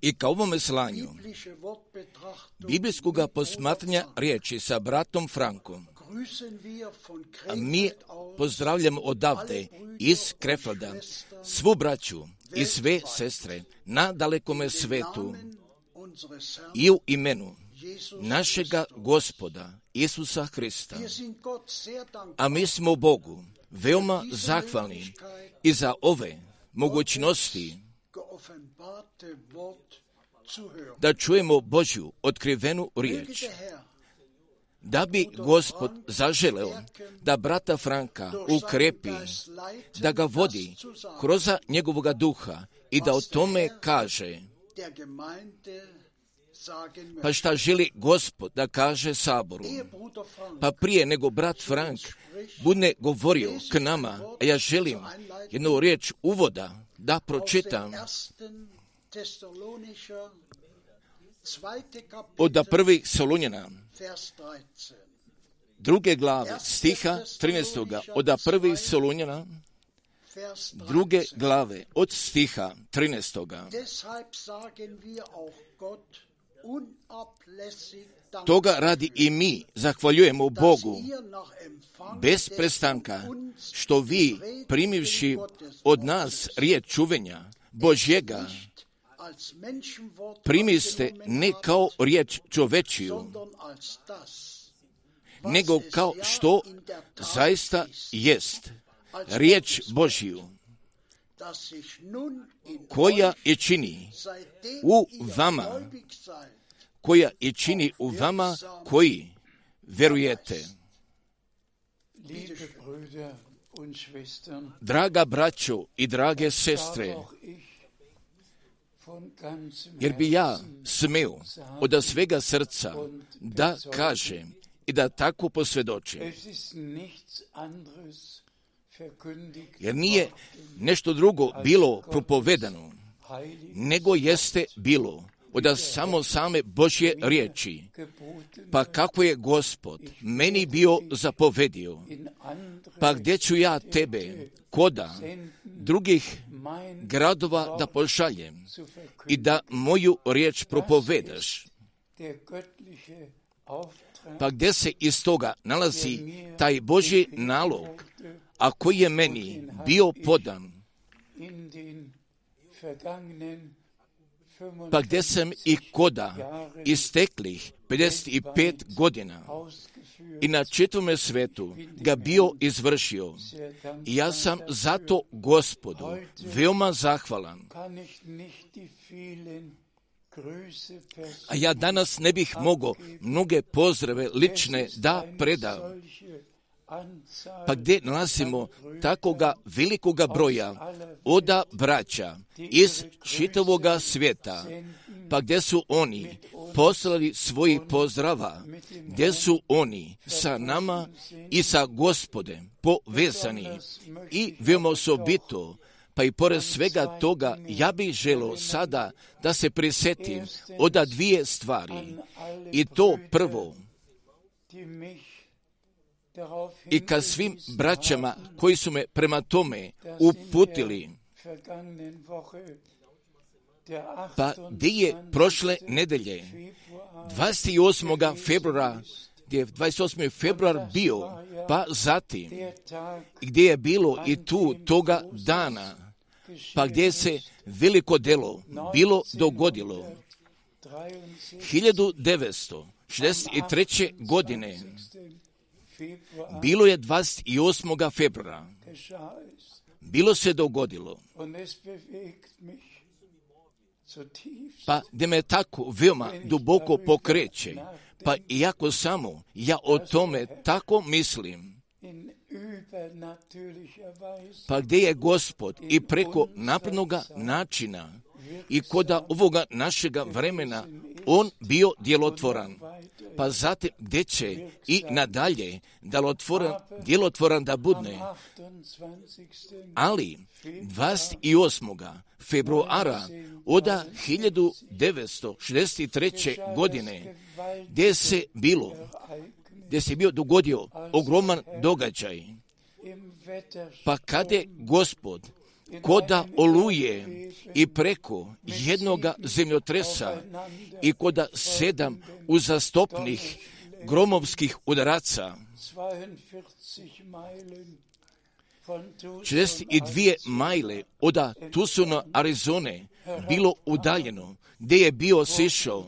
I ka ovome slanju biblijskog posmatranja riječi sa bratom Frankom, mi pozdravljamo odavde iz Krefelda svu braću i sve sestre na dalekome svetu i u imenu našega gospoda Isusa Hrista. A mi smo Bogu veoma zahvalni i za ove mogućnosti da čujemo Božju otkrivenu riječ. Da bi Gospod zaželeo da brata Franka ukrepi, da ga vodi kroz njegovoga duha i da o tome kaže. Pa šta želi Gospod da kaže Saboru? Pa prije nego brat Frank bude govorio k nama, a ja želim jednu riječ uvoda da pročitam od prvih Solunjena, druge glave, stiha 13. od prvih Solunjena, druge glave, od stiha 13. Toga radi i mi zahvaljujemo Bogu bez prestanka, što vi primivši od nas riječ čuvenja Božjega, primiste ne kao riječ čovečiju, nego kao što zaista jest riječ Božju, koja je čini u vama, koja je čini u vama koji verujete. Draga braćo i drage sestre, jer bi ja smio od svega srca da kažem i da tako posvjedočim. Jer nije nešto drugo bilo propovedano, nego jeste bilo od samo same Božje riječi. Pa kako je Gospod meni bio zapovedio, pa gdje ću ja tebe, koda drugih gradova da pošaljem i da moju riječ propovedaš. Pa gdje se iz toga nalazi taj Božji nalog, a koji je meni bio podan pa gdje sam i koda isteklih 55 godina i na četvrme svetu ga bio izvršio. I ja sam zato gospodu veoma zahvalan. A ja danas ne bih mogao mnoge pozdrave lične da predam. Pa gdje nalazimo takoga velikoga broja oda braća iz čitavoga svijeta, pa gdje su oni poslali svojih pozdrava, gdje su oni sa nama i sa gospodem povezani? I veoma osobito pa i pored svega toga, ja bih želo sada da se prisjetim od dvije stvari. I to prvo, i ka svim braćama koji su me prema tome uputili, pa gdje je prošle nedelje, 28. februara, gdje je 28. februar bio, pa zatim, gdje je bilo i tu toga dana, pa gdje se veliko delo bilo dogodilo. 1963. godine bilo je 28. februara. Bilo se dogodilo. Pa gdje me tako veoma duboko pokreće, pa iako samo ja o tome tako mislim, pa gdje je gospod i preko naprednoga načina i koda ovoga našega vremena on bio djelotvoran. Pa zatim gdje će i nadalje djelotvoran, djelotvoran da budne. Ali 28. februara oda 1963. godine gdje se bilo gdje se bio dogodio ogroman događaj. Pa kada je gospod koda oluje i preko jednoga zemljotresa i koda sedam uzastopnih gromovskih udaraca, 62 majle od Tucson, Arizone, bilo udaljeno, gdje je bio sišao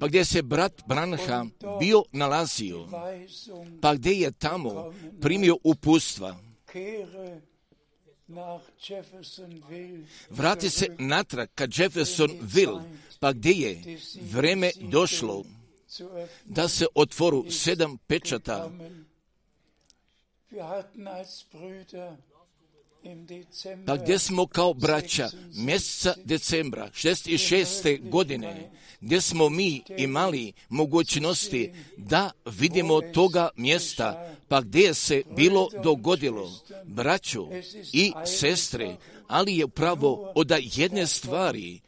pa gdje se brat Branham bio nalazio, pa gdje je tamo primio upustva. Vrati se natrag ka Jeffersonville, pa gdje je vreme došlo da se otvoru sedam pečata. Pa gdje smo kao braća? mjeseca decembra 66. godine, gdje smo mi imali mogućnosti da vidimo toga mjesta, pa gdje se bilo dogodilo, braću i sestre, ali je pravo od jedne stvari,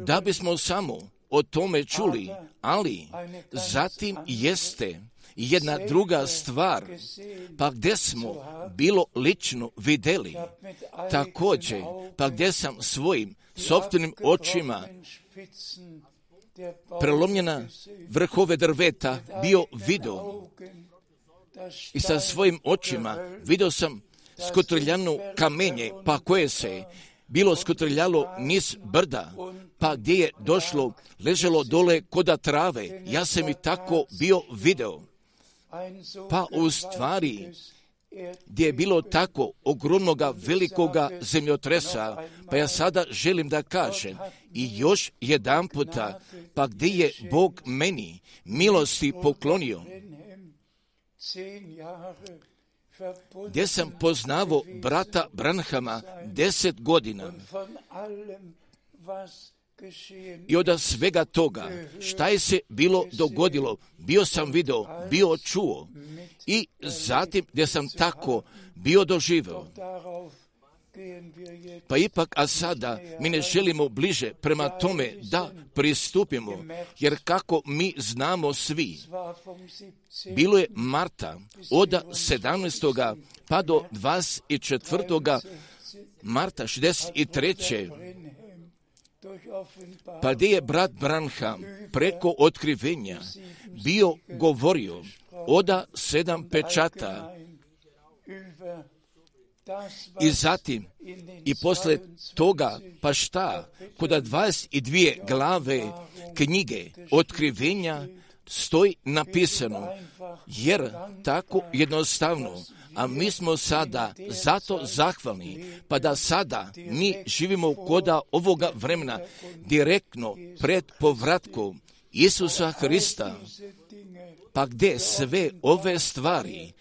da bismo samo o tome čuli, ali zatim jeste jedna druga stvar, pa gdje smo bilo lično vidjeli, također, pa gdje sam svojim sobstvenim očima prelomljena vrhove drveta bio vidio i sa svojim očima vidio sam skotrljanu kamenje, pa koje se bilo skotrljalo niz brda, pa gdje je došlo, leželo dole koda trave, ja sam i tako bio video. Pa u stvari, gdje je bilo tako ogromnoga velikoga zemljotresa, pa ja sada želim da kažem i još jedan puta, pa gdje je Bog meni milosti poklonio, gdje sam poznavo brata Branhama deset godina i od svega toga, šta je se bilo dogodilo, bio sam video, bio čuo i zatim gdje sam tako bio doživio. Pa ipak, a sada mi ne želimo bliže prema tome da pristupimo, jer kako mi znamo svi, bilo je Marta od 17. pa do 24. Marta 63 pa gdje je brat Branham preko otkrivenja bio govorio oda sedam pečata i zatim i posle toga pa šta kod 22 glave knjige otkrivenja stoji napisano jer tako jednostavno a mi smo sada zato zahvalni, pa da sada mi živimo koda ovoga vremena direktno pred povratkom Isusa Hrista, pa gdje sve ove stvari,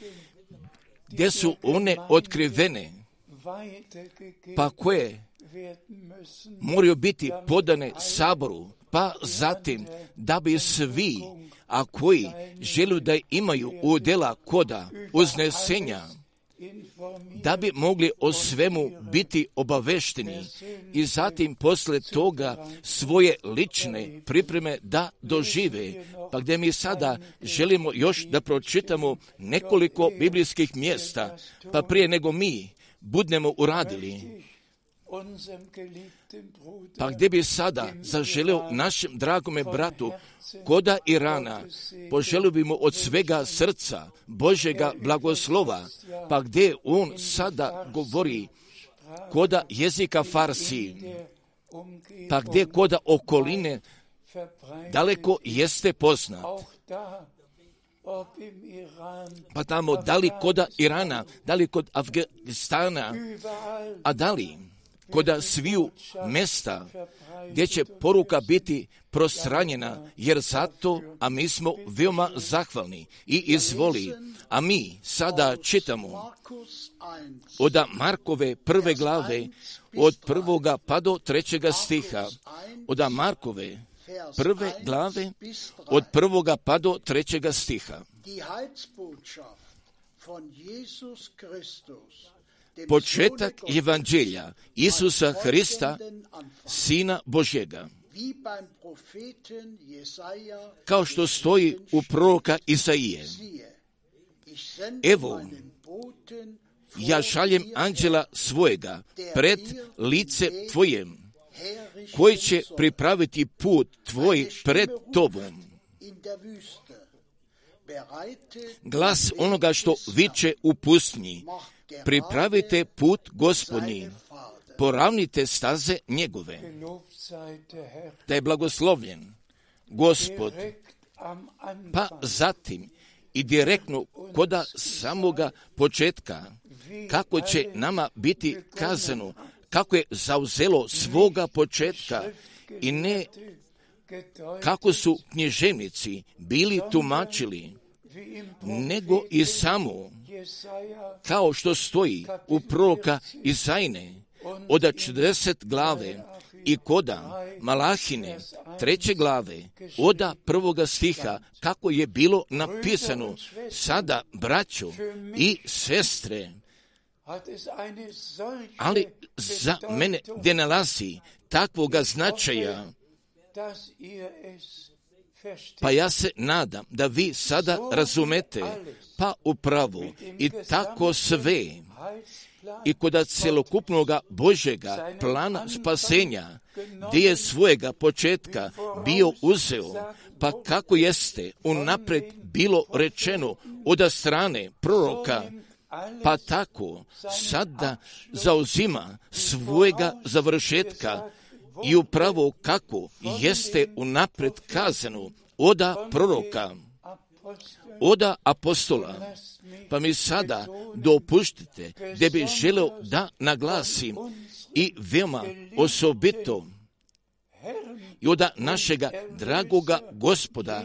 gdje su one otkrivene, pa koje moraju biti podane saboru, pa zatim da bi svi, a koji žele da imaju udjela koda uznesenja, da bi mogli o svemu biti obavešteni i zatim posle toga svoje lične pripreme da dožive. Pa gdje mi sada želimo još da pročitamo nekoliko biblijskih mjesta, pa prije nego mi budnemo uradili, pa gdje bi sada zaželio našem dragome bratu koda Irana, poželio bi mu od svega srca Božega blagoslova, pa gdje on sada govori? Koda jezika Farsi, pa gdje koda okoline? daleko jeste poznat. Pa tamo, da li koda Irana, da li kod Afganistana, a da li koda sviju mesta gdje će poruka biti prostranjena, jer zato, a mi smo veoma zahvalni i izvoli, a mi sada čitamo od Markove prve glave, od prvoga pa do trećega stiha, od Markove prve glave, od prvoga pa do trećega stiha početak evanđelja Isusa Hrista, Sina Božjega. Kao što stoji u proroka Isaije. Evo, ja šaljem anđela svojega pred lice tvojem, koji će pripraviti put tvoj pred tobom. Glas onoga što viče u pustnji, pripravite put gospodnji, poravnite staze njegove. Da je blagoslovljen. Gospod, pa zatim i direktno koda samoga početka, kako će nama biti kazano, kako je zauzelo svoga početka i ne kako su knježevnici bili tumačili, nego i samo kao što stoji u proroka Izajne od 40 glave i koda Malahine treće glave oda prvoga stiha kako je bilo napisano sada braćo i sestre. Ali za mene gdje nalazi takvoga značaja pa ja se nadam da vi sada razumete, pa upravo i tako sve. I kod celokupnog Božega plana spasenja, gdje je svojega početka bio uzeo, pa kako jeste unapred bilo rečeno od strane proroka, pa tako sada zauzima svojega završetka i upravo kako jeste unapred kazano oda proroka, oda apostola, pa mi sada dopuštite da bi želeo da naglasim i veoma osobito i oda našega dragoga gospoda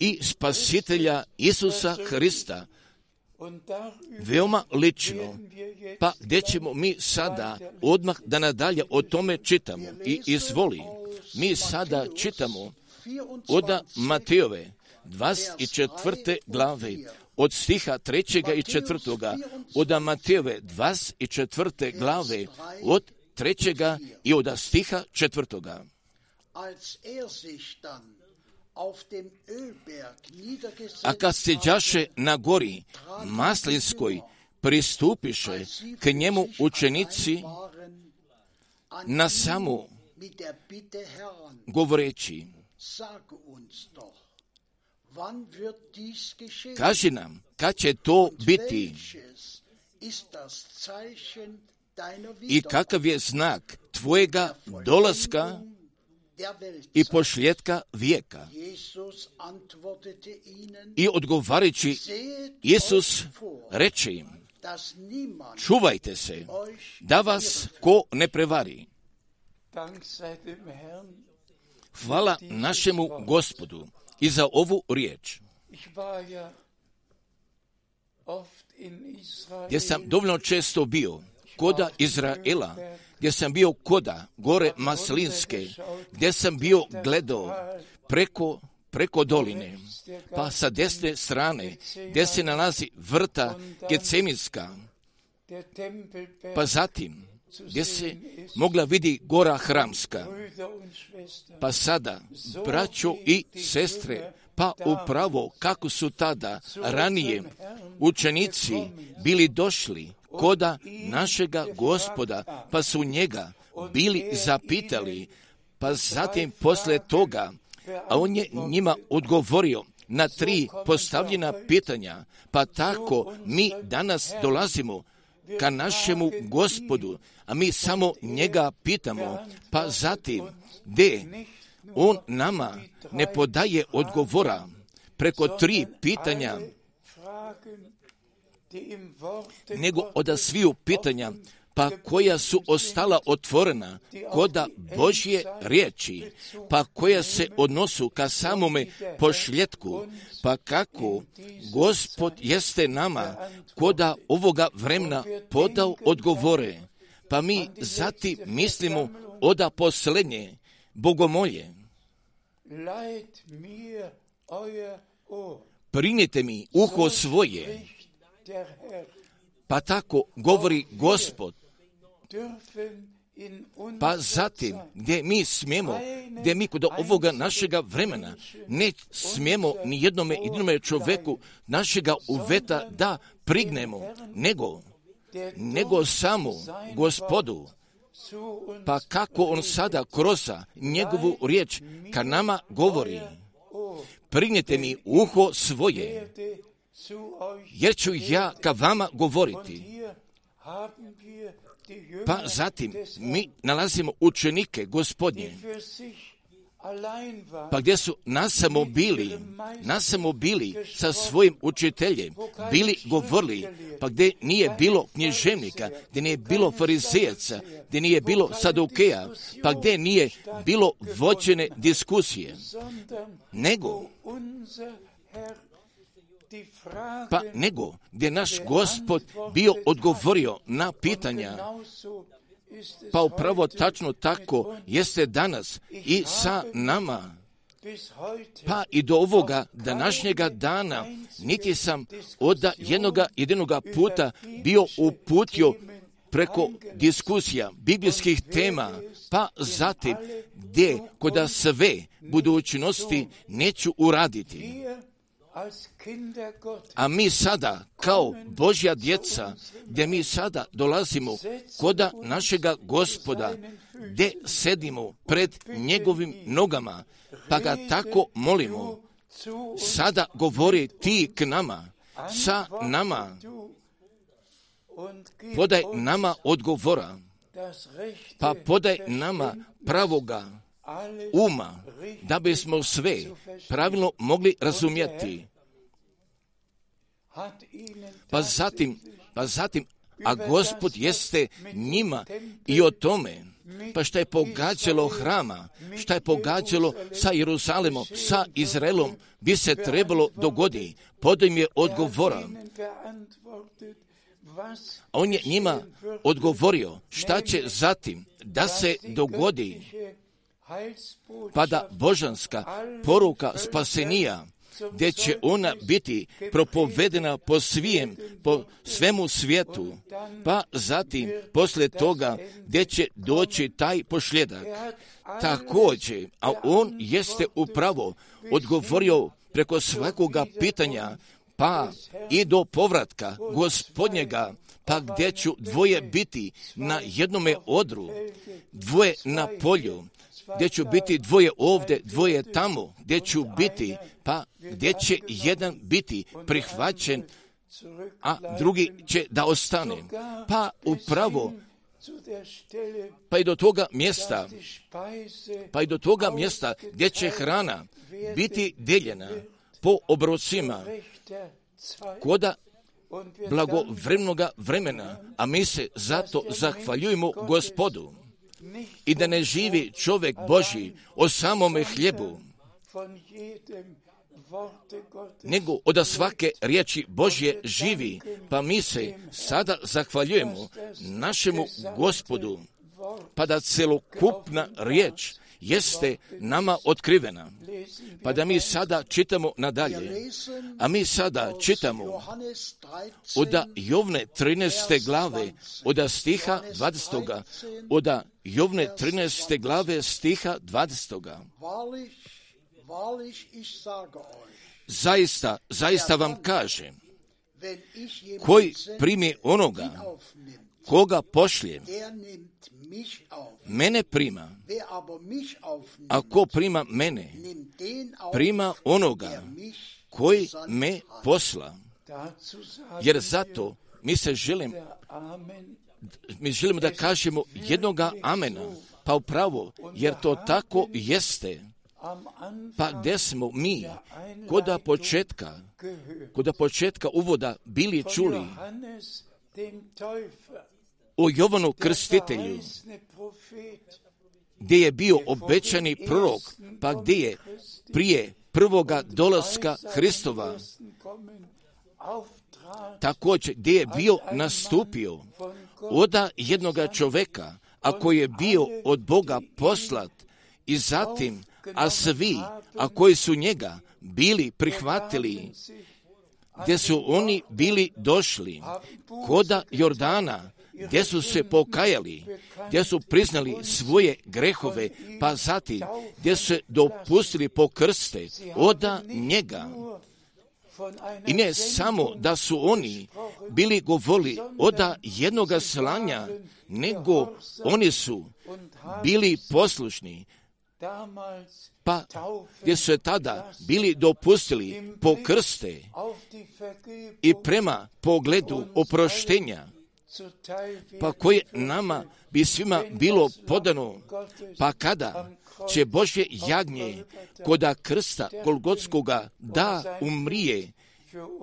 i spasitelja Isusa Hrista, veoma lično, pa gdje ćemo mi sada odmah da nadalje o tome čitamo i izvoli. Mi sada čitamo od Matejove 24. glave, od stiha trećega i četvrtoga, od Matejove 24. glave, od trećega i od stiha četvrtoga. A kad se đaše na gori Maslinskoj, pristupiše k njemu učenici na samu govoreći, kaži nam, kad će to biti? i kakav je znak tvojega dolaska i pošljetka vijeka. I odgovarajući, Isus reče im, čuvajte se, da vas ko ne prevari. Hvala našemu gospodu i za ovu riječ. Gdje sam dovoljno često bio koda Izraela, gdje sam bio koda gore Maslinske, gdje sam bio gledao preko preko doline, pa sa desne strane, gdje se nalazi vrta Geceminska, pa zatim, gdje se mogla vidi gora Hramska, pa sada, braćo i sestre, pa upravo kako su tada ranije učenici bili došli koda našega gospoda, pa su njega bili zapitali, pa zatim posle toga, a on je njima odgovorio na tri postavljena pitanja, pa tako mi danas dolazimo ka našemu gospodu, a mi samo njega pitamo, pa zatim, gde on nama ne podaje odgovora preko tri pitanja, nego od sviju pitanja, pa koja su ostala otvorena koda Božje riječi, pa koja se odnosu ka samome pošljetku, pa kako Gospod jeste nama koda ovoga vremena podao odgovore, pa mi zati mislimo oda posljednje bogomolje. Prinite mi uho svoje, pa tako govori Gospod, pa zatim, gdje mi smijemo, gdje mi kod ovoga našega vremena ne smijemo ni jednome jedinome čovjeku našega uveta da prignemo, nego, nego samo gospodu, pa kako on sada kroza njegovu riječ ka nama govori, prignite mi uho svoje, jer ću ja ka vama govoriti. Pa zatim mi nalazimo učenike gospodnje, pa gdje su nasamo bili, nasamo bili sa svojim učiteljem, bili govorili, pa gdje nije bilo knježevnika, gdje nije bilo farizejaca, gdje nije bilo sadukeja, pa gdje nije bilo vođene diskusije, nego pa nego gdje naš gospod bio odgovorio na pitanja, pa upravo tačno tako jeste danas i sa nama. Pa i do ovoga današnjega dana niti sam od jednoga jedinoga puta bio uputio preko diskusija biblijskih tema, pa zatim gdje koda sve budućnosti neću uraditi. A mi sada, kao Božja djeca, gdje mi sada dolazimo koda našega gospoda, gdje sedimo pred njegovim nogama, pa ga tako molimo, sada govori ti k nama, sa nama, podaj nama odgovora, pa podaj nama pravoga uma, da bismo sve pravilno mogli razumjeti. Pa zatim, pa zatim, a gospod jeste njima i o tome, pa šta je pogađalo hrama, šta je pogađalo sa Jeruzalemom, sa Izraelom, bi se trebalo dogodi. Podaj im je odgovora. A on je njima odgovorio šta će zatim da se dogodi pa da božanska poruka spasenija, gdje će ona biti propovedena po svijem, po svemu svijetu, pa zatim poslije toga gdje će doći taj pošljedak. Također, a on jeste upravo odgovorio preko svakoga pitanja, pa i do povratka gospodnjega, pa gdje ću dvoje biti na jednome odru, dvoje na polju, gdje ću biti dvoje ovdje, dvoje tamo, gdje ću biti, pa gdje će jedan biti prihvaćen, a drugi će da ostane. Pa upravo, pa i do toga mjesta, pa i do toga mjesta gdje će hrana biti deljena po obrocima, koda blagovremnoga vremena, a mi se zato zahvaljujemo gospodu i da ne živi čovjek Boži o samome hljebu, nego od svake riječi Božje živi, pa mi se sada zahvaljujemo našemu gospodu, pa da celokupna riječ jeste nama otkrivena. Pa da mi sada čitamo nadalje, a mi sada čitamo od Jovne 13. glave, od stiha 20. od Jovne 13. glave stiha 20. Zaista, zaista vam kažem, koji primi onoga koga pošljem, mene prima, a ko prima mene, prima onoga koji me posla. Jer zato mi se želim, mi želimo da kažemo jednoga amena, pa upravo, jer to tako jeste. Pa gdje smo mi, koda početka, koda početka uvoda bili čuli o Jovanu Krstitelju, gdje je bio obećani prorok, pa gdje je prije prvoga dolaska Hristova, također gdje je bio nastupio oda jednoga čoveka, a koji je bio od Boga poslat i zatim, a svi, a koji su njega bili prihvatili, gdje su oni bili došli koda Jordana, gdje su se pokajali, gdje su priznali svoje grehove, pa zatim gdje su se dopustili pokrste oda njega. I ne samo da su oni bili govorili oda jednoga slanja, nego oni su bili poslušni, pa gdje su se tada bili dopustili pokrste i prema pogledu oproštenja pa koje nama bi svima bilo podano, pa kada će Božje jagnje koda krsta Golgotskoga da umrije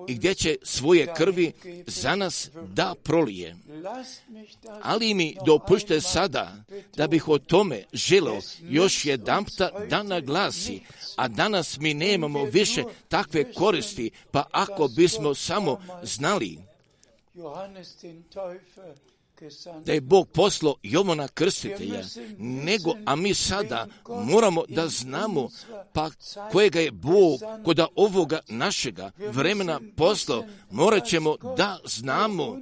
i gdje će svoje krvi za nas da prolije. Ali mi dopušte sada da bih o tome želo još jedanpta da naglasi, a danas mi nemamo više takve koristi, pa ako bismo samo znali da je Bog poslao Jovana krstitelja, nego, a mi sada moramo da znamo pa kojega je Bog kod ovoga našega vremena poslao, morat ćemo da znamo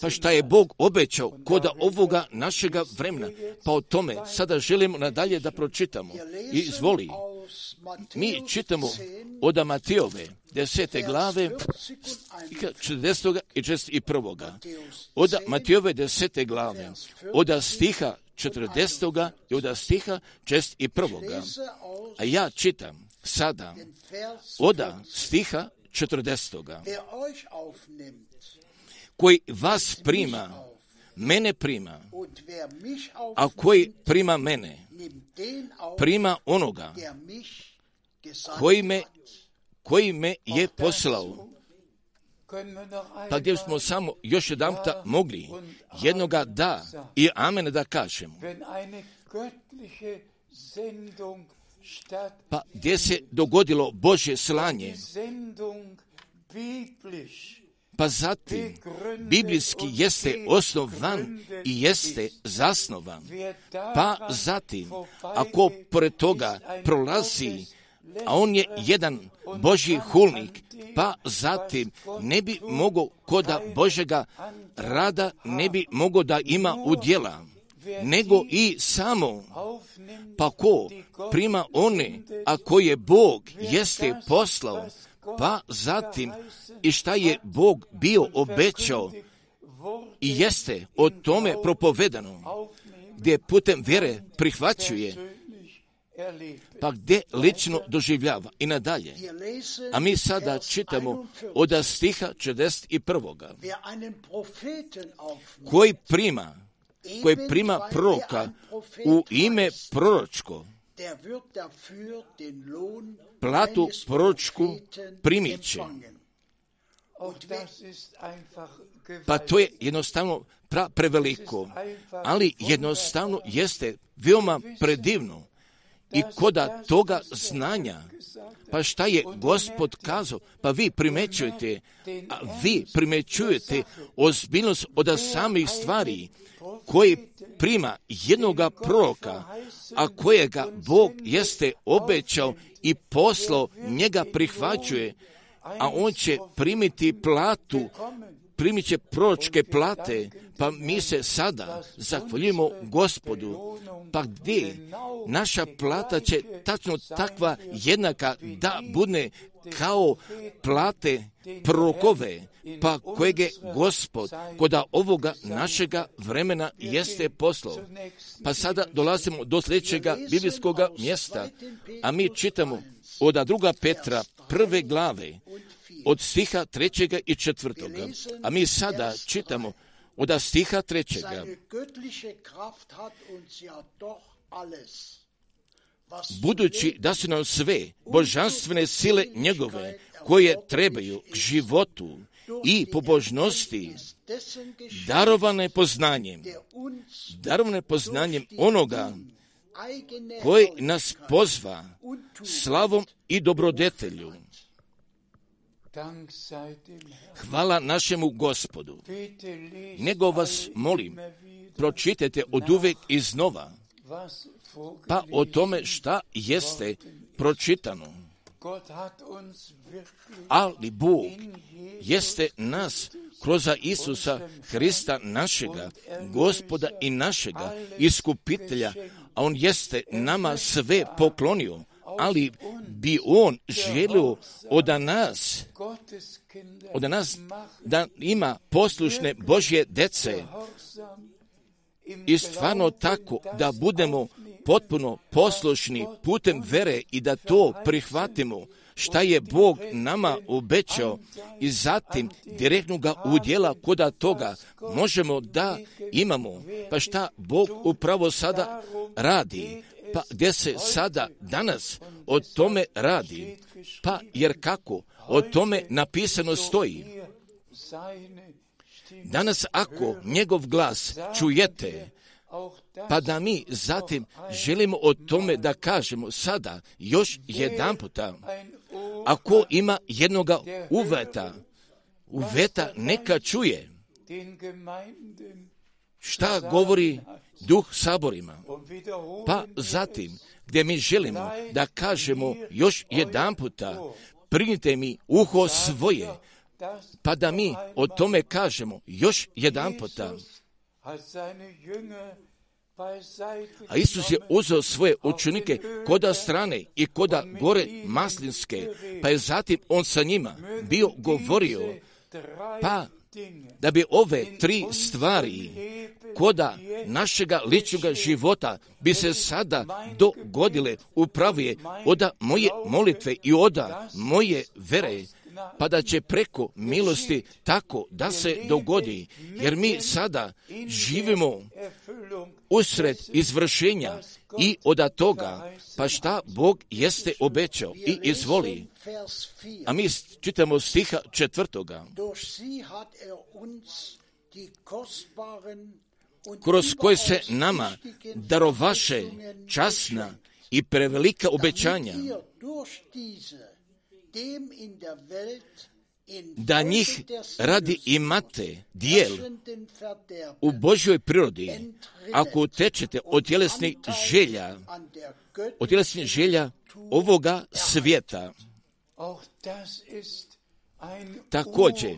pa šta je Bog obećao kod ovoga našega vremena. Pa o tome sada želimo nadalje da pročitamo. I izvoli. Mi čitamo od Matijove desete glave 40. i 41. Od Matijove desete glave od stiha 40. i od stiha 41. A ja čitam sada od stiha 40 koji vas prima, mene prima, a koji prima mene, prima onoga koji me, koji me je poslao. Pa gdje smo samo još jedan mogli jednoga da i amen da kažemo. Pa gdje se dogodilo Bože slanje, pa zatim biblijski jeste osnovan i jeste zasnovan. Pa zatim, ako pored toga prolazi, a on je jedan Boži hulnik, pa zatim ne bi mogao koda Božega rada ne bi mogao da ima udjela, nego i samo, pa ko prima one, a koje Bog jeste poslao, pa zatim i šta je Bog bio obećao i jeste o tome propovedano, gdje putem vjere prihvaćuje, pa gdje lično doživljava i nadalje. A mi sada čitamo od stiha 41. Koji prima, koji prima proroka u ime proročko, platu proročku primit će. Pa to je jednostavno pra, preveliko, ali jednostavno jeste veoma predivno. I koda toga znanja, pa šta je gospod kazao, pa vi primećujete, a vi primećujete ozbiljnost od samih stvari koji prima jednoga proroka, a kojega Bog jeste obećao i poslao, njega prihvaćuje, a on će primiti platu, primit će proročke plate, pa mi se sada zahvaljujemo gospodu, pa gdje naša plata će tačno takva jednaka da bude kao plate prorokove, pa kojeg je gospod koda ovoga našega vremena jeste poslao. Pa sada dolazimo do sljedećega biblijskog mjesta, a mi čitamo od druga Petra prve glave, od stiha trećega i četvrtoga. A mi sada čitamo od stiha trećega. Budući da su nam sve božanstvene sile njegove koje trebaju k životu i pobožnosti darovane poznanjem, darovane poznanjem onoga koji nas pozva slavom i dobrodetelju. Hvala našemu gospodu. Nego vas molim, pročitajte od uvek iznova, pa o tome šta jeste pročitano. Ali Bog jeste nas kroz Isusa Hrista našega, gospoda i našega, iskupitelja, a On jeste nama sve poklonio, ali bi On želio od nas, od nas da ima poslušne Božje dece i stvarno tako da budemo potpuno poslušni putem vere i da to prihvatimo šta je Bog nama obećao i zatim direktno ga udjela koda toga možemo da imamo. Pa šta Bog upravo sada radi? Pa gdje se sada danas o tome radi? Pa jer kako? O tome napisano stoji. Danas ako njegov glas čujete, pa da mi zatim želimo o tome da kažemo sada još jedan puta, ako ima jednoga uveta, uveta neka čuje šta govori duh saborima. Pa zatim, gdje mi želimo da kažemo još jedan puta, primite mi uho svoje, pa da mi o tome kažemo još jedan puta. A Isus je uzeo svoje učenike koda strane i koda gore maslinske, pa je zatim on sa njima bio govorio, pa da bi ove tri stvari koda našega ličnog života bi se sada dogodile upravije oda moje molitve i oda moje vere, pa da će preko milosti tako da se dogodi, jer mi sada živimo usred izvršenja i od toga, pa šta Bog jeste obećao i izvoli. A mi čitamo stiha četvrtoga. Kroz koje se nama darovaše časna i prevelika obećanja, da njih radi imate dijel u Božjoj prirodi, ako utečete od tjelesnih želja, od tjelesnih želja ovoga svijeta. Također,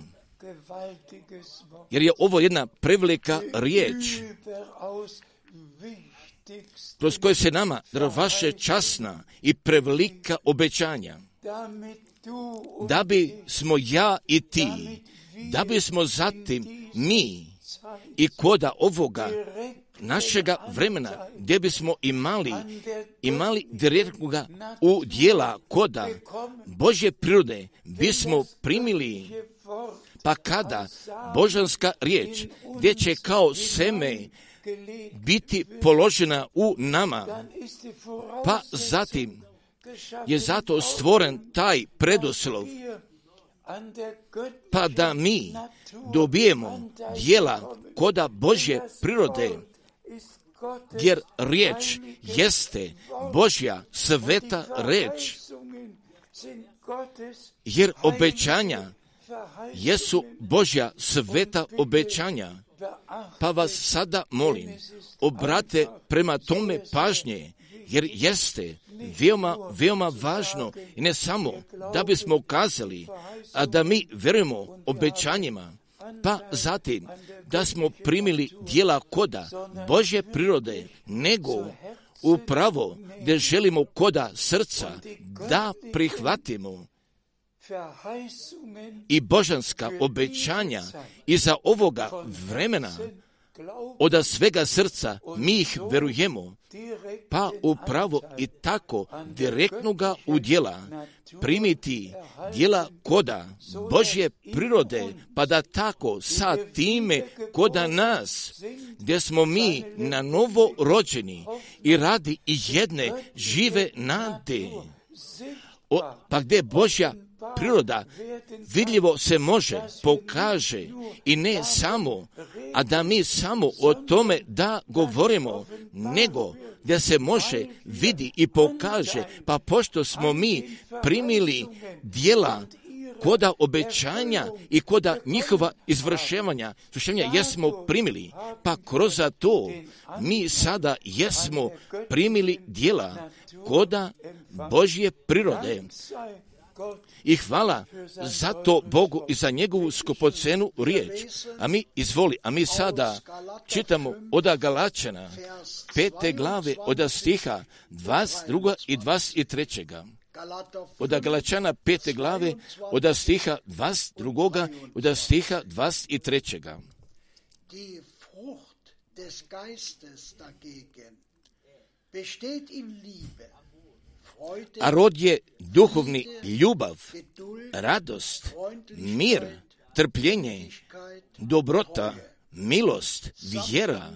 jer je ovo jedna prevelika riječ kroz koje se nama vaše časna i prevelika obećanja? Da bi smo ja i ti, da bi smo zatim mi i koda ovoga našega vremena gdje bismo imali, imali direktnoga u dijela koda Božje prirode bismo primili pa kada božanska riječ gdje će kao seme biti položena u nama, pa zatim je zato stvoren taj predoslov, pa da mi dobijemo dijela koda Božje prirode, jer riječ jeste Božja sveta reč, jer obećanja jesu Božja sveta obećanja. Pa vas sada molim, obrate prema tome pažnje, jer jeste veoma, veoma važno i ne samo da bismo kazali, a da mi verujemo obećanjima, pa zatim da smo primili dijela koda Božje prirode, nego upravo da želimo koda srca da prihvatimo. I božanska obećanja iza ovoga vremena od svega srca mi ih verujemo, pa upravo i tako direktno ga u djela primiti djela koda Božje prirode, pa da tako sa time koda nas, gdje smo mi na novo rođeni i radi i jedne žive nade, o, pa gdje Božja priroda vidljivo se može, pokaže i ne samo, a da mi samo o tome da govorimo, nego da se može vidi i pokaže, pa pošto smo mi primili dijela koda obećanja i koda njihova izvrševanja, izvrševanja jesmo primili, pa kroz to mi sada jesmo primili dijela koda Božje prirode. I hvala za to Bogu i za njegovu skupocenu riječ. A mi, izvoli, a mi sada čitamo od Galačana, pete glave od stiha 22. i 23. Od Galačana pete glave od stiha 22. od stiha 23. Die Frucht des Geistes dagegen besteht in Liebe, a rod je duhovni ljubav, radost, mir, trpljenje, dobrota, milost, vjera,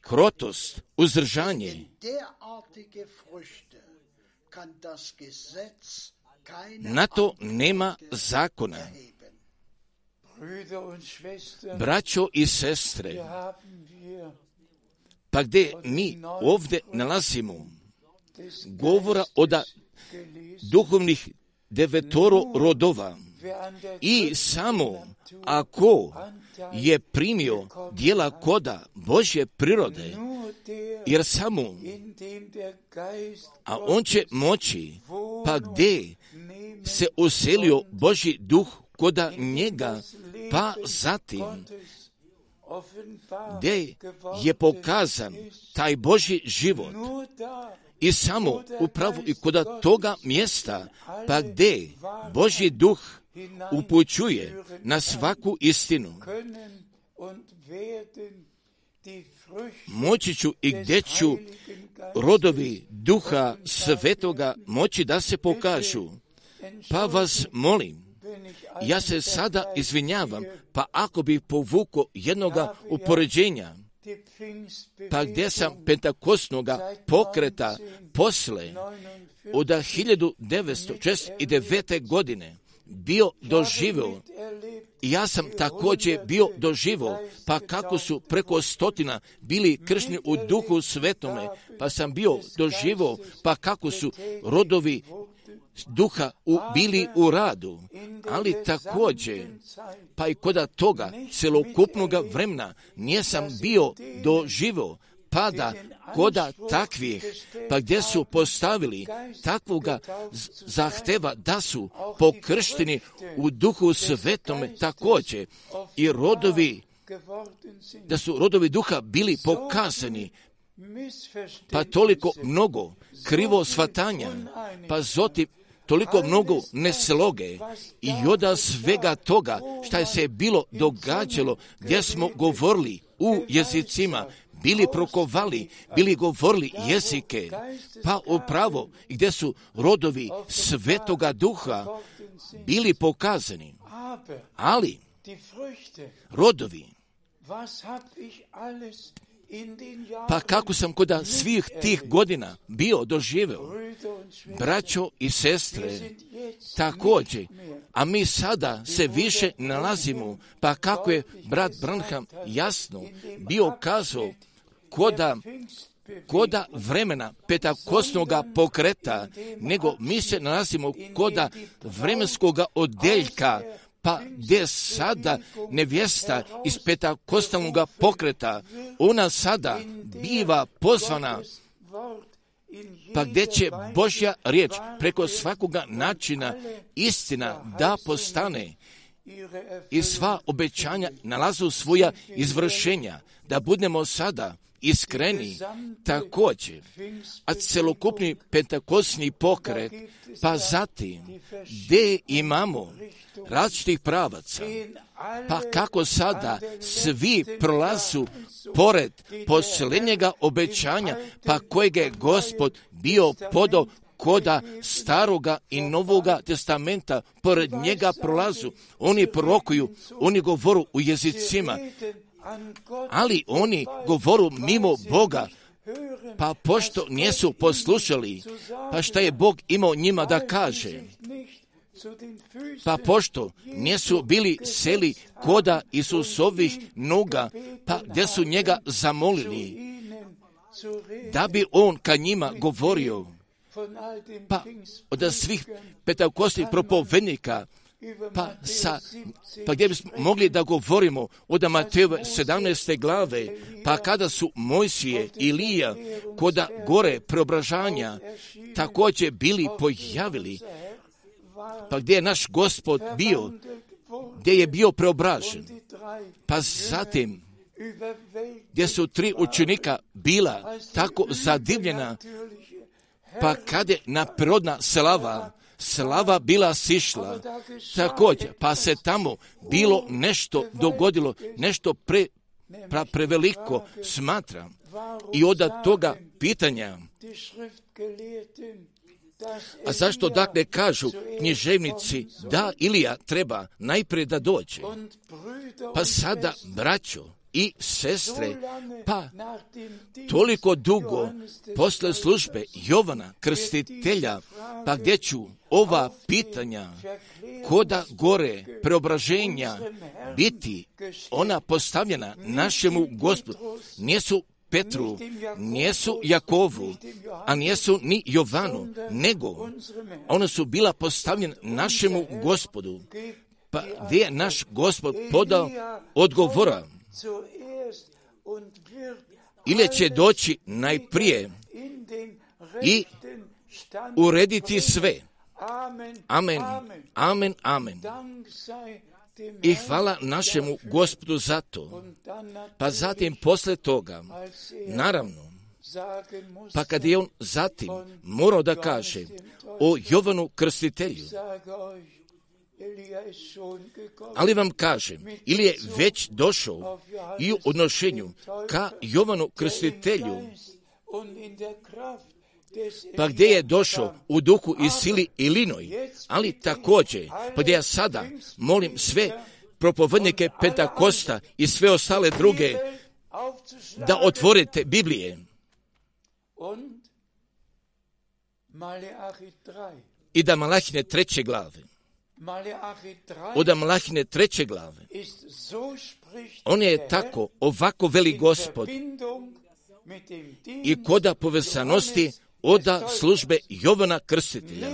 krotost, uzdržanje. Na to nema zakona. Braćo i sestre, pa gdje mi ovdje nalazimo govora od duhovnih devetoro rodova. I samo ako je primio dijela koda Božje prirode, jer samo, a on će moći, pa gdje se uselio Božji duh koda njega, pa zatim gdje je pokazan taj Božji život, i samo upravo i kod toga mjesta, pa gdje Božji duh upućuje na svaku istinu, moći ću i gdje ću rodovi duha svetoga moći da se pokažu. Pa vas molim, ja se sada izvinjavam, pa ako bi povuko jednoga upoređenja, pa gdje sam pentakosnoga pokreta posle? Od 1909. godine bio doživio ja sam također bio doživo, pa kako su preko stotina bili kršni u duhu svetome, pa sam bio doživo, pa kako su rodovi duha u, bili u radu, ali također, pa i kod toga celokupnog vremena nisam bio doživo pada koda takvih, pa gdje su postavili takvoga zahteva da su pokršteni u duhu svetome također i rodovi, da su rodovi duha bili pokazani, pa toliko mnogo krivo svatanja, pa zoti toliko mnogo nesloge i od svega toga šta je se bilo događalo gdje smo govorili u jezicima, bili prokovali, bili govorili jezike, pa upravo gdje su rodovi svetoga duha bili pokazani. Ali rodovi Pa kako sam kod svih tih godina bio doživeo, braćo i sestre, također, a mi sada se više nalazimo, pa kako je brat Branham jasno bio kazao, koda koda vremena petakosnoga pokreta, nego mi se nalazimo koda vremenskoga odeljka, pa gdje sada nevjesta iz petakostalnog pokreta, ona sada biva pozvana, pa gdje će Božja riječ preko svakoga načina istina da postane? I sva obećanja nalazu svoja izvršenja, da budemo sada iskreni također, a celokupni pentakosni pokret, pa zatim gdje imamo različitih pravaca, pa kako sada svi prolazu pored posljednjega obećanja, pa kojeg je gospod bio podo koda staroga i novoga testamenta, pored njega prolazu, oni prorokuju, oni govoru u jezicima, ali oni govoru mimo Boga, pa pošto nisu poslušali, pa šta je Bog imao njima da kaže, pa pošto nisu bili seli koda Isusovih noga, pa gdje su njega zamolili, da bi on ka njima govorio, pa od svih petakostih propovednika, pa, sa, pa gdje bismo mogli da govorimo od Matejove 17. glave, pa kada su Mojsije i Ilija koda gore preobražanja također bili pojavili, pa gdje je naš gospod bio, gdje je bio preobražen, pa zatim gdje su tri učenika bila tako zadivljena, pa kad je naprirodna slava, slava bila sišla, također, pa se tamo bilo nešto dogodilo, nešto pre, pra, preveliko smatram. I od toga pitanja, a zašto dakle kažu književnici da Ilija treba najprije da dođe? Pa sada, braćo, i sestre, pa toliko dugo posle službe Jovana Krstitelja, pa gdje ću ova pitanja koda gore preobraženja biti ona postavljena našemu gospodu, nijesu Petru, nijesu Jakovu, a nijesu ni Jovanu, nego ona su bila postavljena našemu gospodu. Pa gdje je naš gospod podao odgovora? Ili će doći najprije i urediti sve. Amen, amen, amen. I hvala našemu gospodu za to. Pa zatim posle toga, naravno, pa kad je on zatim morao da kaže o Jovanu krstitelju, ali vam kažem, ili je već došao i u odnošenju ka Jovanu krstitelju, pa gdje je došao? u duhu i sili i linoj, ali također, pa gdje ja sada molim sve propovednike Pentakosta i sve ostale druge da otvorite Biblije. I da Malahine treće glave od Malahine treće glave. On je tako, ovako veli gospod i koda povezanosti oda službe Jovana Krstitelja.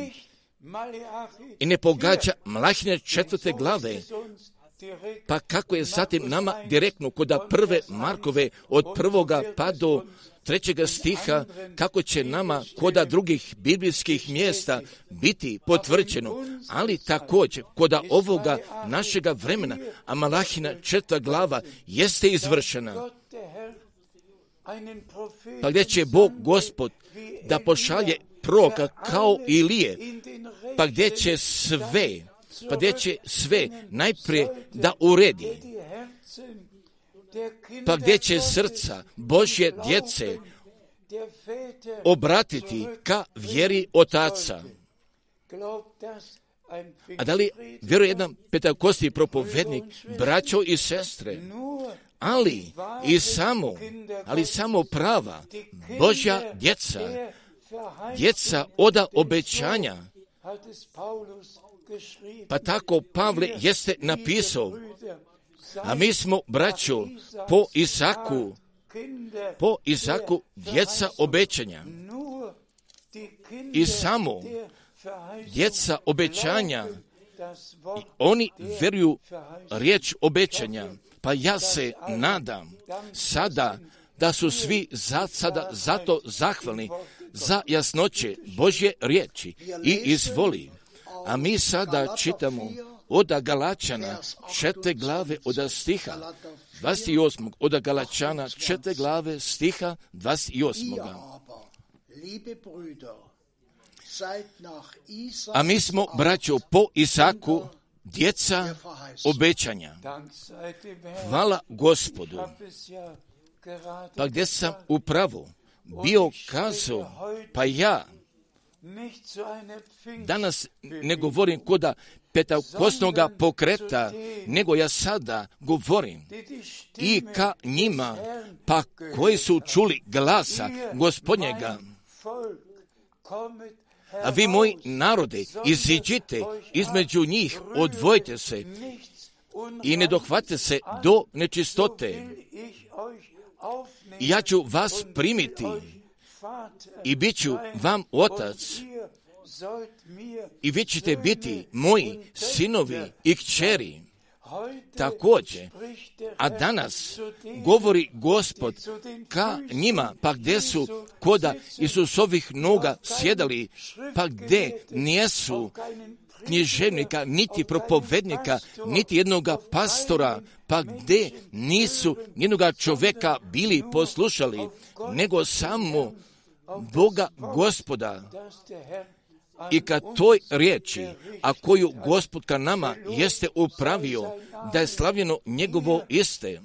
I ne pogađa Malahine četvrte glave, pa kako je zatim nama direktno koda prve Markove od prvoga pa do trećega stiha kako će nama koda drugih biblijskih mjesta biti potvrđeno, ali također koda ovoga našega vremena, a Malahina četvrta glava jeste izvršena. Pa gdje će Bog gospod da pošalje proka kao Ilije, pa gdje će sve, pa gdje će sve najprije da uredi, pa gdje će srca Božje djece obratiti ka vjeri otaca. A da li vjeruje jedan petakosti propovednik, braćo i sestre, ali i samo, ali samo prava Božja djeca, djeca oda obećanja, pa tako Pavle jeste napisao, a mi smo, braćo, po Isaku, po Isaku djeca obećanja. I samo djeca obećanja, oni veruju riječ obećanja. Pa ja se nadam sada da su svi za, sada zato zahvalni za jasnoće Božje riječi i izvoli. A mi sada čitamo od Galačana čete glave od stiha 28. od Galačana čete glave stiha 28. A mi smo, braćo, po Isaku djeca obećanja. Hvala gospodu. Pa gdje sam upravo bio kazao, pa ja danas ne govorim koda petakosnoga pokreta, nego ja sada govorim i ka njima, pa koji su čuli glasa gospodnjega. A vi, moji narode, iziđite između njih, odvojite se i ne dohvate se do nečistote. Ja ću vas primiti i bit ću vam otac i vi ćete biti moji sinovi i kćeri. Također, a danas govori gospod ka njima, pa gdje su koda Isusovih noga sjedali, pa gdje nijesu književnika, niti propovednika, niti jednoga pastora, pa gdje nisu jednoga čoveka bili poslušali, nego samo Boga gospoda i kad toj riječi, a koju gospod ka nama jeste upravio, da je slavljeno njegovo iste,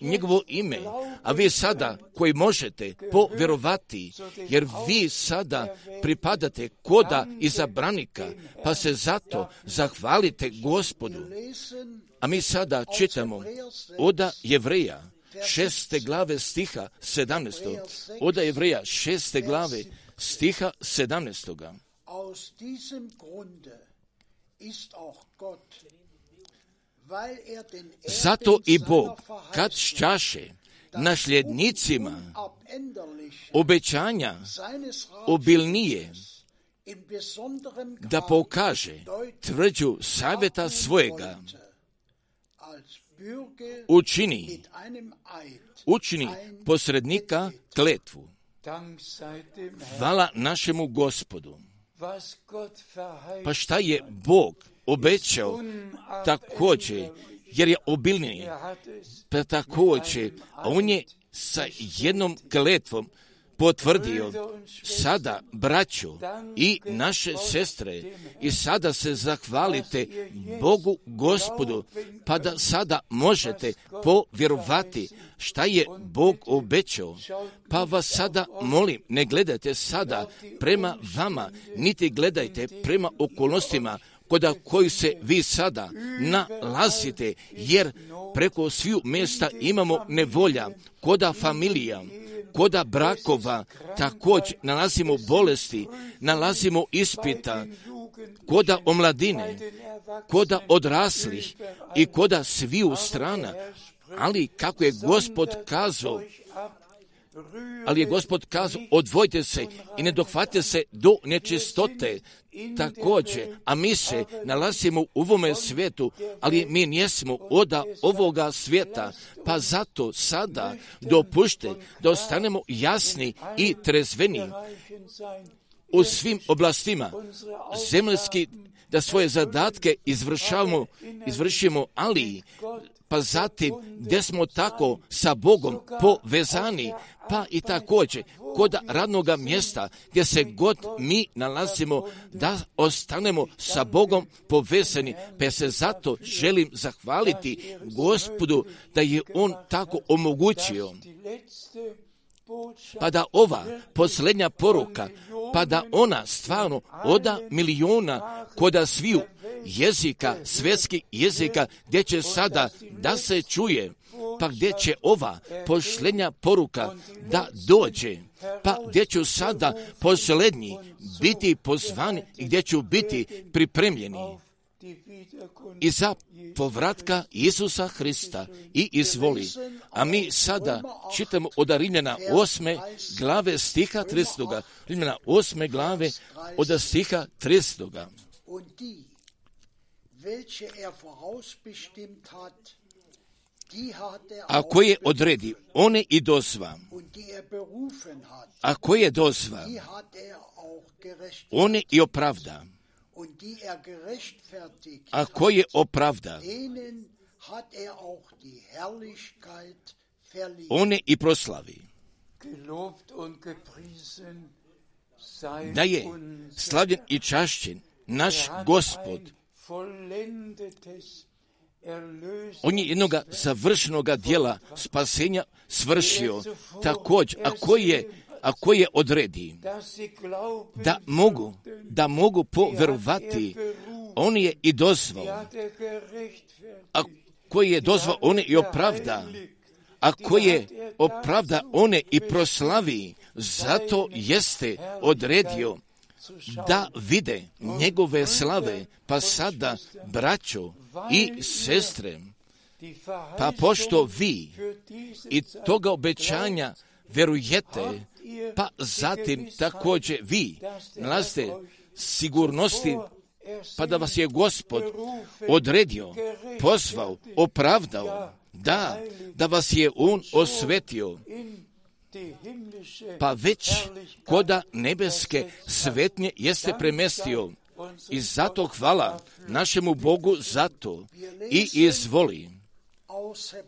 njegovo ime, a vi sada koji možete povjerovati, jer vi sada pripadate koda izabranika, pa se zato zahvalite gospodu. A mi sada čitamo oda jevreja, šeste glave stiha sedamnestog, oda jevreja šeste glave stiha sedamnestoga. Aus diesem Grunde ist auch Gott, er Zato i Bog, kad šćaše nasljednicima obećanja obilnije, da pokaže tvrđu savjeta svojega, učini, učini posrednika kletvu. Hvala našemu gospodu. Pa šta je Bog obećao također, jer je obilniji, pa također, a on je sa jednom kletvom potvrdio sada braću i naše sestre i sada se zahvalite Bogu gospodu pa da sada možete povjerovati šta je Bog obećao. Pa vas sada molim, ne gledajte sada prema vama, niti gledajte prema okolnostima koda koji se vi sada nalazite, jer preko sviju mjesta imamo nevolja, koda familija, koda brakova, također nalazimo bolesti, nalazimo ispita, koda omladine, koda odraslih i koda sviju strana, ali kako je gospod kazao, ali je gospod kazao, odvojte se i ne dohvate se do nečistote. Također, a mi se nalazimo u ovome svijetu, ali mi njesmo oda ovoga svijeta, pa zato sada dopušte da ostanemo jasni i trezveni u svim oblastima. Zemljski da svoje zadatke izvršavamo, izvršimo, ali pa zatim gdje smo tako sa Bogom povezani, pa i također kod radnog mjesta gdje se god mi nalazimo da ostanemo sa Bogom povezani, pa se zato želim zahvaliti gospodu da je On tako omogućio pa da ova posljednja poruka, pa da ona stvarno oda milijuna koda sviju jezika, svjetskih jezika, gdje će sada da se čuje, pa gdje će ova pošljenja poruka da dođe, pa gdje ću sada posljednji biti pozvani i gdje ću biti pripremljeni i za povratka Isusa Hrista i izvoli. A mi sada čitamo od Rimljana osme glave stiha 300. Rimljana osme glave od stiha 300. A koje odredi, one i dozva. A koje dozva, one i opravda a koje opravda, one i proslavi. Da je slavljen i čašćen naš gospod. On je jednoga završenoga dijela spasenja svršio također, a koji je a koje odredi? Da mogu, da mogu poverovati, on je i dozvao, a koji je dozvao, on je i opravda, a koji je opravda, one i proslavi, zato jeste odredio da vide njegove slave, pa sada, braćo i sestre, pa pošto vi i toga obećanja verujete, pa zatim također vi nalazite sigurnosti pa da vas je gospod odredio, pozvao, opravdao, da, da vas je on osvetio, pa već koda nebeske svetnje jeste premestio. I zato hvala našemu Bogu za to i izvoli.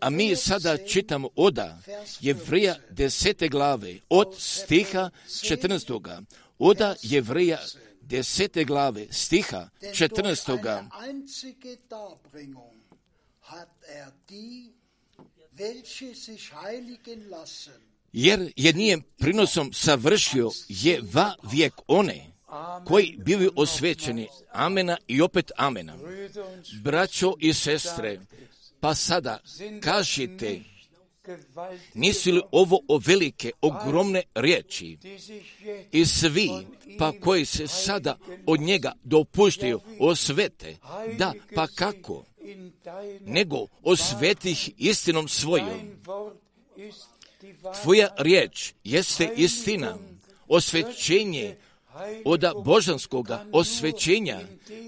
A mi sada čitamo oda Jevrija desete glave od stiha 14. Oda Jevrija desete glave stiha 14. Jer je nije prinosom savršio je va vijek one koji bili osvećeni. Amena i opet amena. Braćo i sestre, pa sada kažite, nisu li ovo o velike, ogromne riječi? I svi, pa koji se sada od njega dopuštaju osvete, da, pa kako, nego osvetih istinom svojom. Tvoja riječ jeste istina, osvećenje od božanskoga osvećenja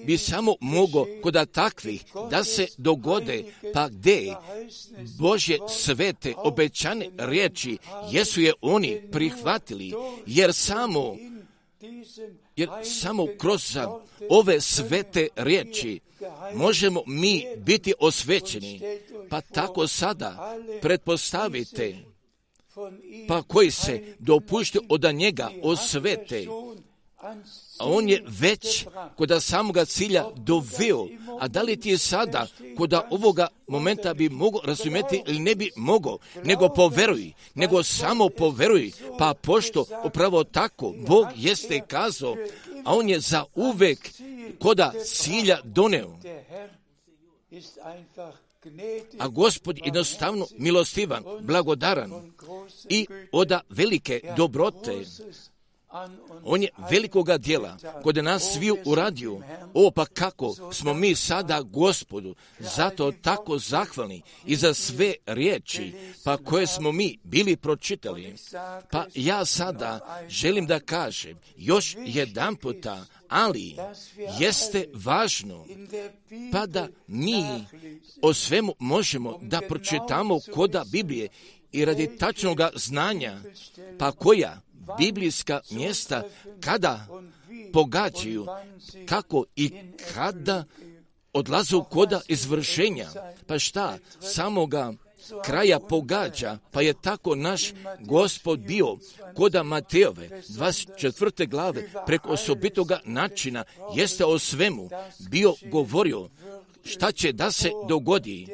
bi samo mogo kod takvih da se dogode, pa gdje Božje svete obećane riječi jesu je oni prihvatili, jer samo jer samo kroz ove svete riječi možemo mi biti osvećeni. Pa tako sada pretpostavite, pa koji se dopušte od njega osvete, a on je već kod samoga cilja doveo. A da li ti je sada kod ovoga momenta bi mogo razumjeti ili ne bi mogo, nego poveruj, nego samo poveruj, pa pošto upravo tako Bog jeste kazao, a on je za uvek koda cilja doneo. A gospod jednostavno milostivan, blagodaran i oda velike dobrote on je velikoga djela kod nas svi uradio. O pa kako smo mi sada gospodu zato tako zahvalni i za sve riječi pa koje smo mi bili pročitali. Pa ja sada želim da kažem još jedan puta, ali jeste važno pa da mi o svemu možemo da pročitamo koda Biblije i radi tačnog znanja, pa koja biblijska mjesta kada pogađaju, kako i kada odlazu koda izvršenja. Pa šta, samoga kraja pogađa, pa je tako naš gospod bio koda Mateove 24. glave preko osobitoga načina jeste o svemu bio govorio šta će da se dogodi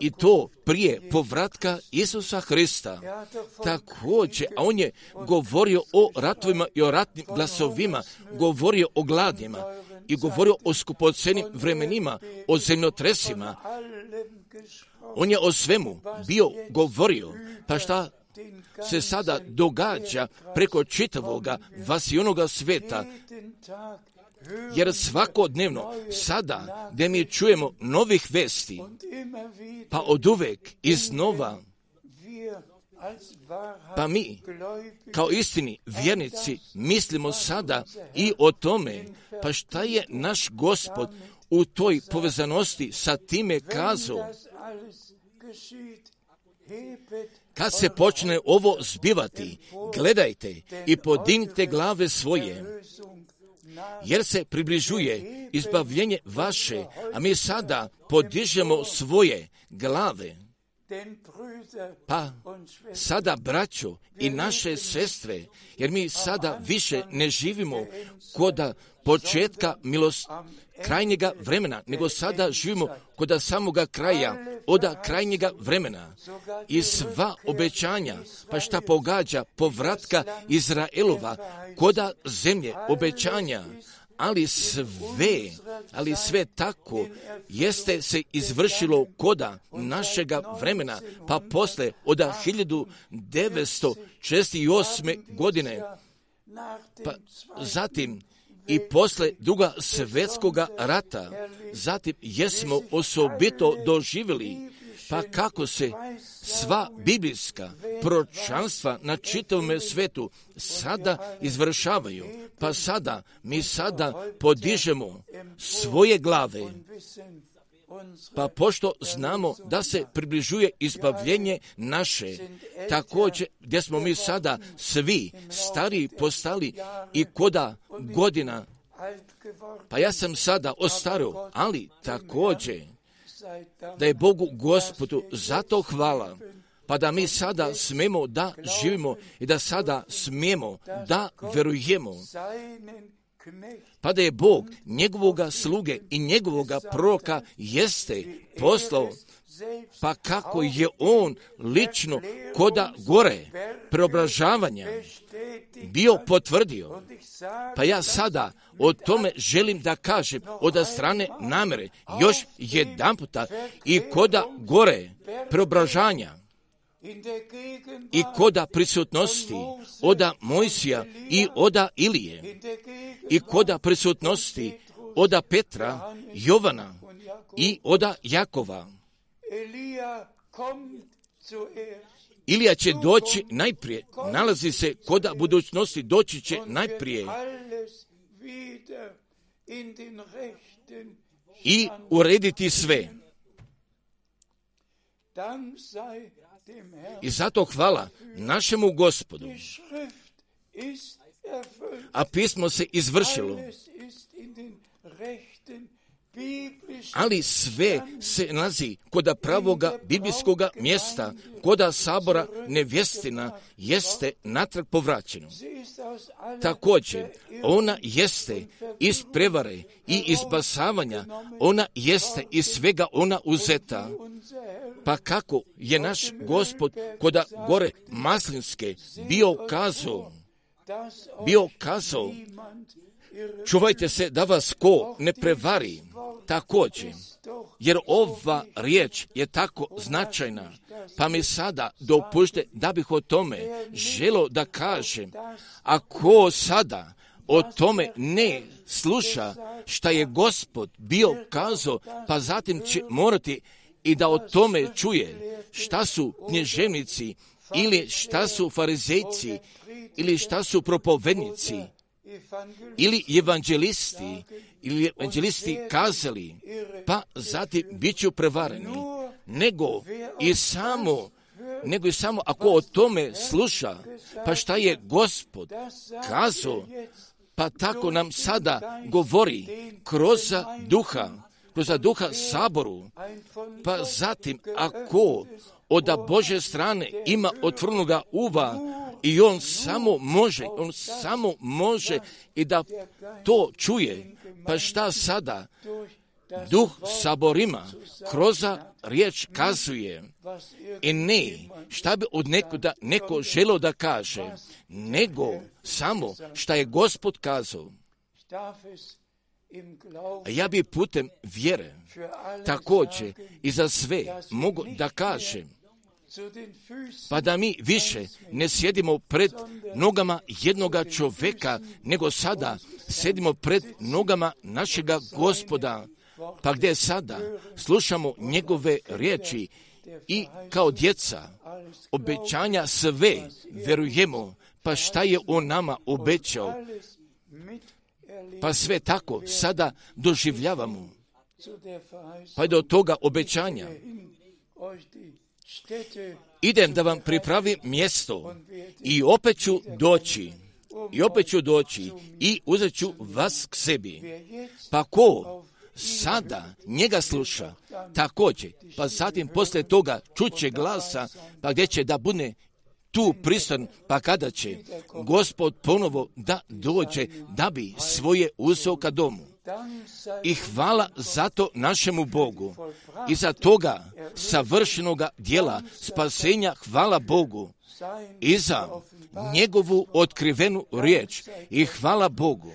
i to prije povratka Isusa Hrista. Također, a on je govorio o ratovima i o ratnim glasovima, govorio o gladima i govorio o skupocenim vremenima, o zemljotresima. On je o svemu bio govorio. Pa šta se sada događa preko čitavoga vasionoga sveta, jer svakodnevno sada gdje mi čujemo novih vesti, pa od uvek iznova pa mi, kao istini vjernici, mislimo sada i o tome, pa šta je naš gospod u toj povezanosti sa time kazao? Kad se počne ovo zbivati, gledajte i podignite glave svoje, jer se približuje izbavljenje vaše, a mi sada podižemo svoje glave. Pa sada, braćo i naše sestre, jer mi sada više ne živimo koda početka milost krajnjega vremena, nego sada živimo kod samoga kraja, oda krajnjega vremena. I sva obećanja, pa šta pogađa povratka Izraelova, koda zemlje obećanja, ali sve, ali sve tako jeste se izvršilo koda našega vremena, pa posle od 1968. godine, pa zatim i posle druga svjetskoga rata, zatim jesmo osobito doživjeli pa kako se sva biblijska pročanstva na čitavome svetu sada izvršavaju, pa sada mi sada podižemo svoje glave, pa pošto znamo da se približuje izbavljenje naše, također gdje smo mi sada svi stari postali i koda godina, pa ja sam sada ostaro, ali također da je Bogu gospodu zato hvala, pa da mi sada smemo da živimo i da sada smijemo da verujemo, pa da je Bog njegovoga sluge i njegovoga proroka jeste poslao, pa kako je on lično koda gore preobražavanja bio potvrdio. Pa ja sada o tome želim da kažem od strane namere još jedan puta i koda gore preobražanja i koda prisutnosti oda Mojsija i oda Ilije i koda prisutnosti oda Petra, Jovana i oda Jakova. Ilija će doći najprije, nalazi se koda budućnosti, doći će najprije i urediti sve. I zato hvala našemu gospodu. A pismo se izvršilo. Ali sve se nalazi koda pravoga biblijskoga mjesta, koda sabora nevjestina jeste natrag povraćeno. Također, ona jeste iz prevare i iz basavanja, ona jeste iz svega ona uzeta. Pa kako je naš gospod koda gore maslinske bio kazao, bio kazao, čuvajte se da vas ko ne prevari, također, jer ova riječ je tako značajna, pa mi sada dopušte da bih o tome želo da kažem, a ko sada o tome ne sluša šta je gospod bio kazao, pa zatim će morati i da o tome čuje šta su knježevnici ili šta su farizejci ili šta su propovednici ili evanđelisti ili evanđelisti kazali, pa zatim bit ću prevareni, nego i samo nego i samo ako o tome sluša, pa šta je gospod kazao, pa tako nam sada govori kroz duha, kroz duha saboru, pa zatim ako od Bože strane ima otvornoga uva i on samo može, on samo može i da to čuje. Pa šta sada? Duh saborima kroz riječ kazuje i ne šta bi od nekoda neko želo da kaže, nego samo šta je gospod kazao. Ja bi putem vjere također i za sve mogu da kažem pa da mi više ne sjedimo pred nogama jednoga čoveka, nego sada sjedimo pred nogama našega gospoda, pa gdje sada slušamo njegove riječi i kao djeca obećanja sve verujemo, pa šta je on nama obećao, pa sve tako sada doživljavamo. Pa do toga obećanja idem da vam pripravim mjesto i opet ću doći i opet ću doći i uzet ću vas k sebi. Pa ko sada njega sluša, također, pa zatim poslije toga čuće glasa, pa gdje će da bude tu pristan, pa kada će gospod ponovo da dođe da bi svoje uzeo ka domu. I hvala zato našemu Bogu i za toga savršenoga dijela spasenja hvala Bogu i za njegovu otkrivenu riječ i hvala Bogu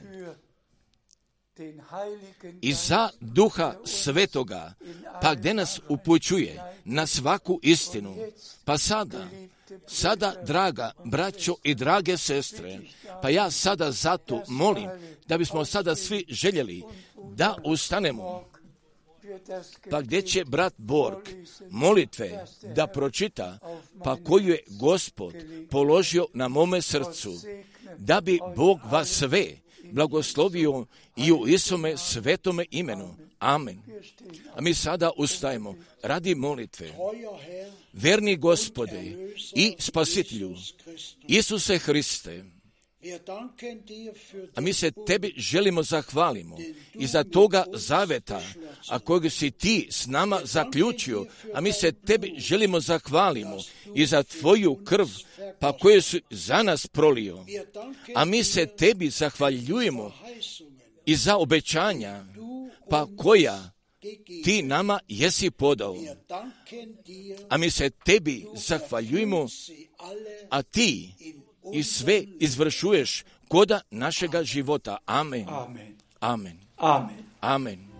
i za duha svetoga, pa gdje nas upućuje na svaku istinu. Pa sada, sada, draga braćo i drage sestre, pa ja sada zato molim da bismo sada svi željeli da ustanemo pa gdje će brat Borg molitve da pročita, pa koju je gospod položio na mome srcu, da bi Bog vas sve blagoslovio i u Isome svetome imenu. Amen. A mi sada ustajemo radi molitve. Verni gospode i spasitelju, Isuse Hriste, a mi se tebi želimo zahvalimo i za toga zaveta, a kojeg si ti s nama zaključio, a mi se tebi želimo zahvalimo i za tvoju krv, pa koju si za nas prolio. A mi se tebi zahvaljujemo i za obećanja, pa koja ti nama jesi podao. A mi se tebi zahvaljujemo, a ti i sve izvršuješ koda našega života. Amen. Amen. Amen. Amen. Amen.